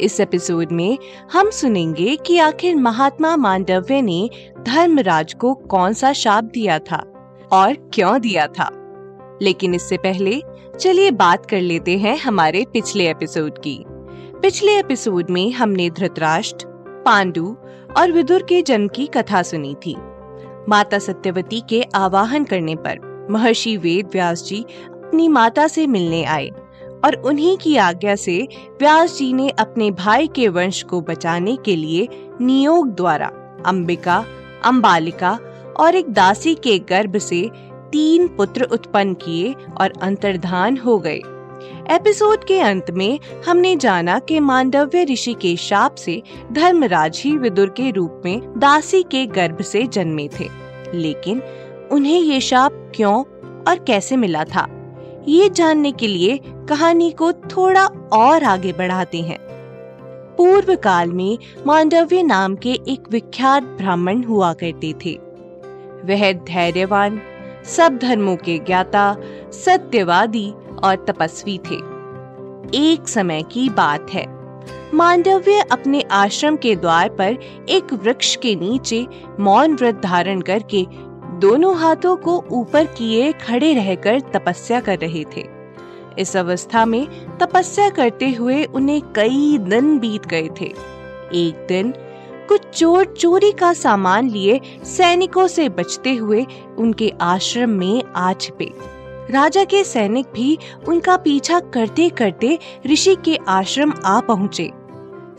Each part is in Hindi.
इस एपिसोड में हम सुनेंगे कि आखिर महात्मा मांडव्य ने धर्मराज को कौन सा शाप दिया था और क्यों दिया था। लेकिन इससे पहले चलिए बात कर लेते हैं हमारे पिछले एपिसोड की। पिछले एपिसोड में हमने धृतराष्ट्र, पांडु और विदुर के जन्म की कथा सुनी थी। माता सत्यवती के आवाहन करने पर महर्षि वेद व्यास जी अपनी माता से मिलने आए। और उन्हीं की आज्ञा से व्यास जी ने अपने भाई के वंश को बचाने के लिए नियोग द्वारा अंबिका, अंबालिका और एक दासी के गर्भ से तीन पुत्र उत्पन्न किए और अंतर्धान हो गए। एपिसोड के अंत में हमने जाना कि मांडव्य ऋषि के शाप से धर्मराज ही विदुर के रूप में दासी के गर्भ से जन्मे थे। लेकिन उन्हें ये शाप क्यों और कैसे मिला था? ये जानने के लिए कहानी को थोड़ा और आगे बढ़ाते हैं। पूर्व काल में मांडव्य नाम के एक विख्यात ब्राह्मण हुआ करते थे। वह धैर्यवान, सब धर्मों के ज्ञाता, सत्यवादी और तपस्वी थे। एक समय की बात है। मांडव्य अपने आश्रम के द्वार पर एक वृक्ष के नीचे मौन व्रत धारण करके दोनों हाथों को ऊपर किए खड़े रहकर तपस्या कर रहे थे। इस अवस्था में तपस्या करते हुए उन्हें कई दिन बीत गए थे। एक दिन कुछ चोर चोरी का सामान लिए सैनिकों से बचते हुए उनके आश्रम में आ छिपे। राजा के सैनिक भी उनका पीछा करते करते ऋषि के आश्रम आ पहुँचे।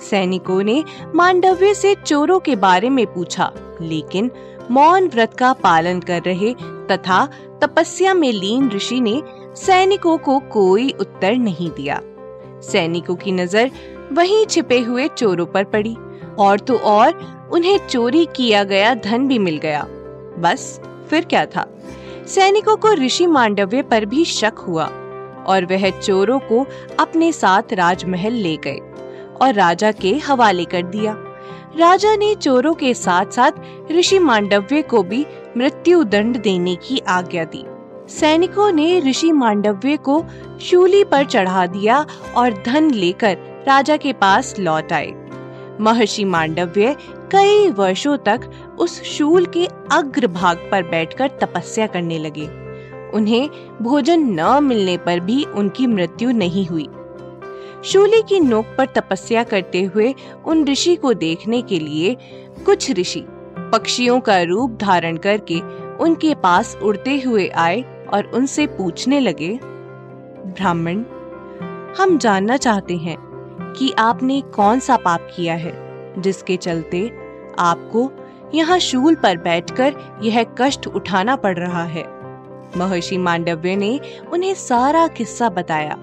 सैनिकों ने मांडव्य से चोरों के बारे में पूछा, लेकिन मौन व्रत का पालन कर रहे तथा तपस्या में लीन ऋषि ने सैनिकों को कोई उत्तर नहीं दिया। सैनिकों की नज़र वहीं छिपे हुए चोरों पर पड़ी, और तो और उन्हें चोरी किया गया धन भी मिल गया। बस, फिर क्या था? सैनिकों को ऋषि मांडव्य पर भी शक हुआ, और वह चोरों को अपने साथ राजमहल ले गए। और राजा के हवाले कर दिया। राजा ने चोरों के साथ साथ ऋषि मांडव्य को भी मृत्यु दंड देने की आज्ञा दी। सैनिकों ने ऋषि मांडव्य को शूली पर चढ़ा दिया और धन लेकर राजा के पास लौट आए। महर्षि मांडव्य कई वर्षों तक उस शूल के अग्र भाग पर बैठकर तपस्या करने लगे। उन्हें भोजन न मिलने पर भी उनकी मृत्यु नहीं हुई। शूली की नोक पर तपस्या करते हुए उन ऋषि को देखने के लिए कुछ ऋषि पक्षियों का रूप धारण करके उनके पास उड़ते हुए आए और उनसे पूछने लगे, ब्राह्मण, हम जानना चाहते हैं कि आपने कौन सा पाप किया है, जिसके चलते आपको यहाँ शूल पर बैठकर यह कष्ट उठाना पड़ रहा है? महर्षि मांडव्य ने उन्हें सारा किस्सा बताया।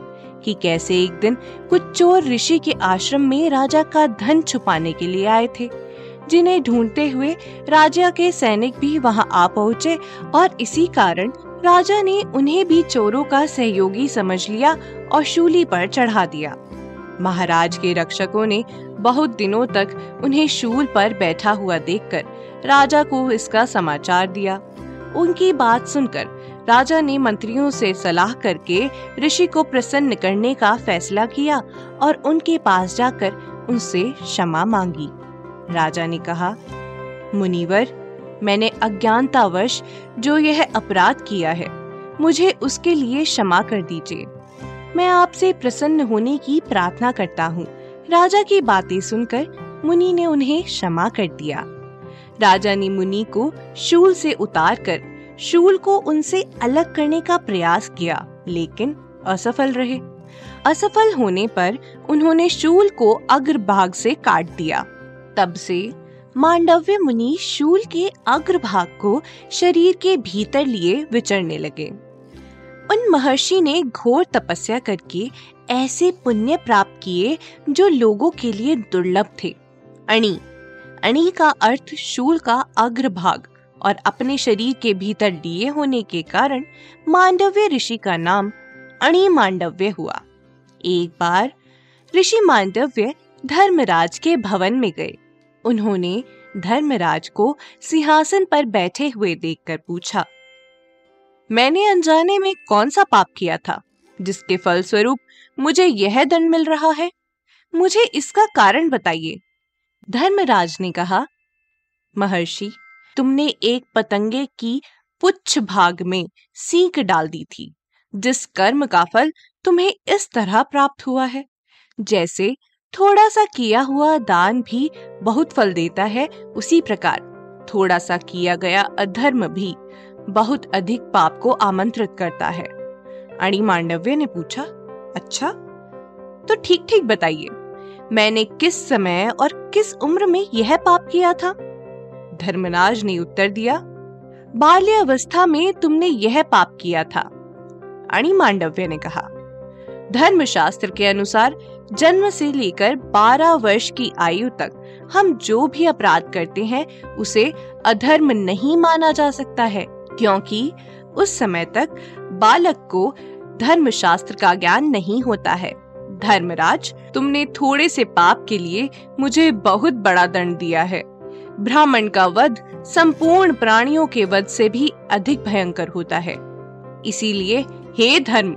कि कैसे एक दिन कुछ चोर ऋषि के आश्रम में राजा का धन छुपाने के लिए आए थे। जिन्हें ढूंढते हुए राजा के सैनिक भी वहाँ आ पहुँचे और इसी कारण राजा ने उन्हें भी चोरों का सहयोगी समझ लिया और शूली पर चढ़ा दिया। महाराज के रक्षकों ने बहुत दिनों तक उन्हें शूल पर बैठा हुआ देखकर राजा को इसका समाचार दिया। उनकी बात सुनकर राजा ने मंत्रियों से सलाह करके ऋषि को प्रसन्न करने का फैसला किया और उनके पास जाकर उनसे क्षमा मांगी। राजा ने कहा, मुनिवर, मैंने अज्ञानतावश जो यह अपराध किया है, मुझे उसके लिए क्षमा कर दीजिए। मैं आपसे प्रसन्न होने की प्रार्थना करता हूँ। राजा की बातें सुनकर मुनि ने उन्हें क्षमा कर दिया। राजा ने मुनि को शूल से उतार कर शूल को उनसे अलग करने का प्रयास किया, लेकिन असफल रहे। असफल होने पर उन्होंने शूल को अग्रभाग से काट दिया। तब से मांडव्य मुनि शूल के अग्रभाग को शरीर के भीतर लिए विचरने लगे। उन महर्षि ने घोर तपस्या करके ऐसे पुण्य प्राप्त किए जो लोगों के लिए दुर्लभ थे। अणी अणी का अर्थ शूल का अग्रभाग। और अपने शरीर के भीतर लिए होने के कारण मांडव्य ऋषि का नाम अणी मांडव्य हुआ। एक बार ऋषि मांडव्य धर्मराज के भवन में गए। उन्होंने धर्मराज को सिंहासन पर बैठे हुए देखकर पूछा, मैंने अनजाने में कौन सा पाप किया था, जिसके फलस्वरूप मुझे यह दंड मिल रहा है? मुझे इसका कारण बताइए। धर्मराज ने कहा, महर्षि तुमने एक पतंगे की पुच्छ भाग में सीख डाल दी थी, जिस कर्म का फल तुम्हें इस तरह प्राप्त हुआ है। जैसे थोड़ा सा किया हुआ दान भी बहुत फल देता है, उसी प्रकार थोड़ा सा किया गया अधर्म भी बहुत अधिक पाप को आमंत्रित करता है। अणि मांडव्य ने पूछा अच्छा तो ठीक ठीक बताइए, मैंने किस समय और किस उम्र में यह पाप किया था? धर्मराज ने उत्तर दिया बाल्य अवस्था में तुमने यह पाप किया था, अणि मांडव्य ने कहा। धर्मशास्त्र के अनुसार जन्म से लेकर 12 वर्ष की आयु तक हम जो भी अपराध करते हैं, उसे अधर्म नहीं माना जा सकता है, क्योंकि उस समय तक बालक को धर्मशास्त्र का ज्ञान नहीं होता है। धर्मराज, तुमने थोड़े से पाप के लिए मुझे बहुत बड़ा दंड दिया है। ब्राह्मण का वध संपूर्ण प्राणियों के वध से भी अधिक भयंकर होता है। इसीलिए, हे धर्म,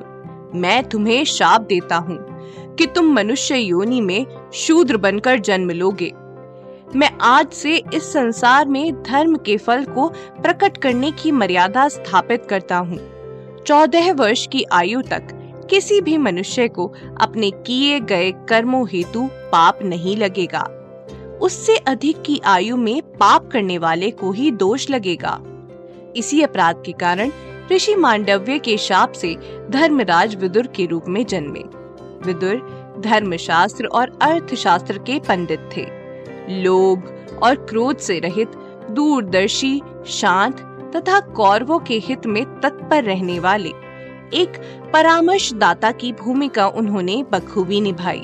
मैं तुम्हें शाप देता हूँ कि तुम मनुष्य योनि में शूद्र बनकर जन्म लोगे। मैं आज से इस संसार में धर्म के फल को प्रकट करने की मर्यादा स्थापित करता हूँ। चौदह वर्ष की आयु तक किसी भी मनुष्य को अपने किए गए कर्मों हेतु पाप नहीं लगेगा। उससे अधिक की आयु में पाप करने वाले को ही दोष लगेगा। इसी अपराध के कारण ऋषि मांडव्य के शाप से धर्मराज विदुर के रूप में जन्मे। विदुर धर्मशास्त्र और अर्थशास्त्र के पंडित थे। लोभ और क्रोध से रहित, दूरदर्शी, शांत तथा कौरवों के हित में तत्पर रहने वाले, एक परामर्शदाता की भूमिका उन्होंने बखूबी निभाई।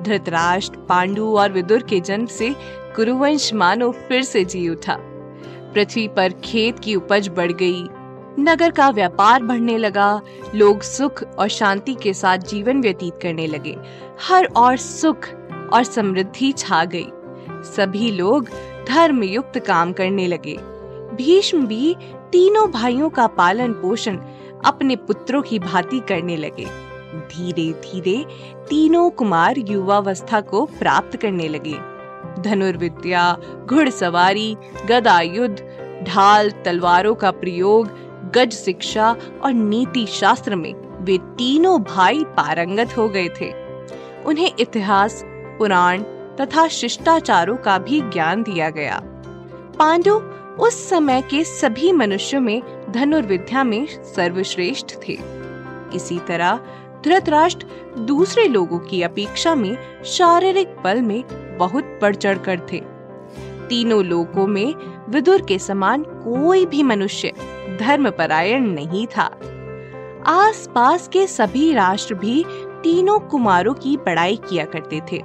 धृतराष्ट्र, पांडु और विदुर के जन्म से कुरुवंश मानो फिर से जी उठा। पृथ्वी पर खेत की उपज बढ़ गई। नगर का व्यापार बढ़ने लगा। लोग सुख और शांति के साथ जीवन व्यतीत करने लगे। हर और सुख और समृद्धि छा गई। सभी लोग धर्म युक्त काम करने लगे। भीष्म भी तीनों भाइयों का पालन पोषण अपने पुत्रों की भांति करने लगे। धीरे धीरे तीनों कुमार युवावस्था को प्राप्त करने लगे। धनुर्विद्या, घुड़सवारी, गदा युद्ध, ढाल तलवारों का प्रयोग, गज शिक्षा और नीति शास्त्र में वे तीनों भाई पारंगत हो गए थे। उन्हें इतिहास, पुराण तथा शिष्टाचारों का भी ज्ञान दिया गया। पांडु उस समय के सभी मनुष्यों में धनुर्विद्या में सर्वश्रेष्ठ थे। इसी तरह धृतराष्ट्र दूसरे लोगों की अपेक्षा में शारीरिक बल में बहुत बढ़ चढ़ कर थे। तीनों लोगों में विदुर के समान कोई भी मनुष्य धर्मपरायण नहीं था। आसपास के सभी राष्ट्र भी तीनों कुमारों की पढ़ाई किया करते थे।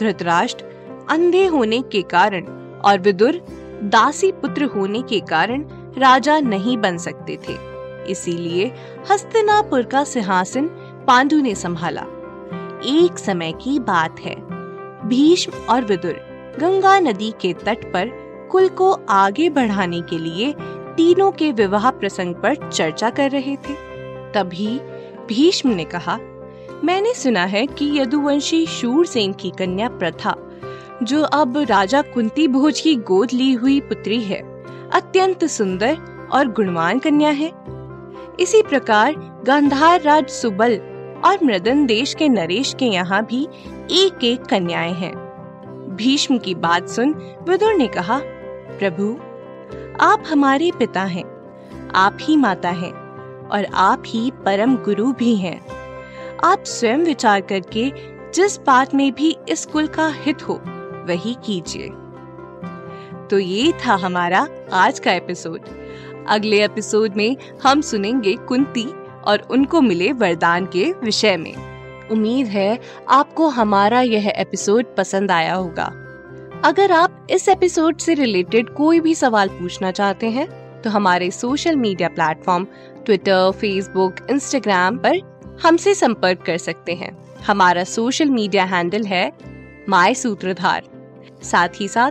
धृतराष्ट्र अंधे होने के कारण और विदुर दासी पुत्र होने के कारण राजा नहीं बन सकते थे। इसीलिए हस्तिनापुर का सिंहासन पांडु ने संभाला। एक समय की बात है। भीष्म और विदुर गंगा नदी के तट पर कुल को आगे बढ़ाने के लिए तीनों के विवाह प्रसंग पर चर्चा कर रहे थे। तभी भीष्म ने कहा, मैंने सुना है कि यदुवंशी शूरसेन की कन्या प्रथा, जो अब राजा कुंती भोज की गोद ली हुई पुत्री है, अत्यंत सुंदर और गुणवान कन्या है। इसी प्रकार गांधार राज सुबल और मृदन देश के नरेश के यहाँ भी एक एक कन्याएँ हैं। भीष्म की बात सुन विदुर ने कहा, प्रभु, आप हमारे पिता हैं, आप ही माता हैं और आप ही परम गुरु भी हैं। आप स्वयं विचार करके जिस बात में भी इस कुल का हित हो, वही कीजिए। तो ये था हमारा आज का एपिसोड। अगले एपिसोड में हम सुनेंगे कुंती और उनको मिले वरदान के विषय में। उम्मीद है आपको हमारा यह एपिसोड पसंद आया होगा। अगर आप इस एपिसोड से रिलेटेड कोई भी सवाल पूछना चाहते हैं तो हमारे social media platform Twitter Facebook Instagram पर हमसे संपर्क कर सकते हैं। हमारा सोशल मीडिया हैंडल है माई सूत्रधार साथ ही साथ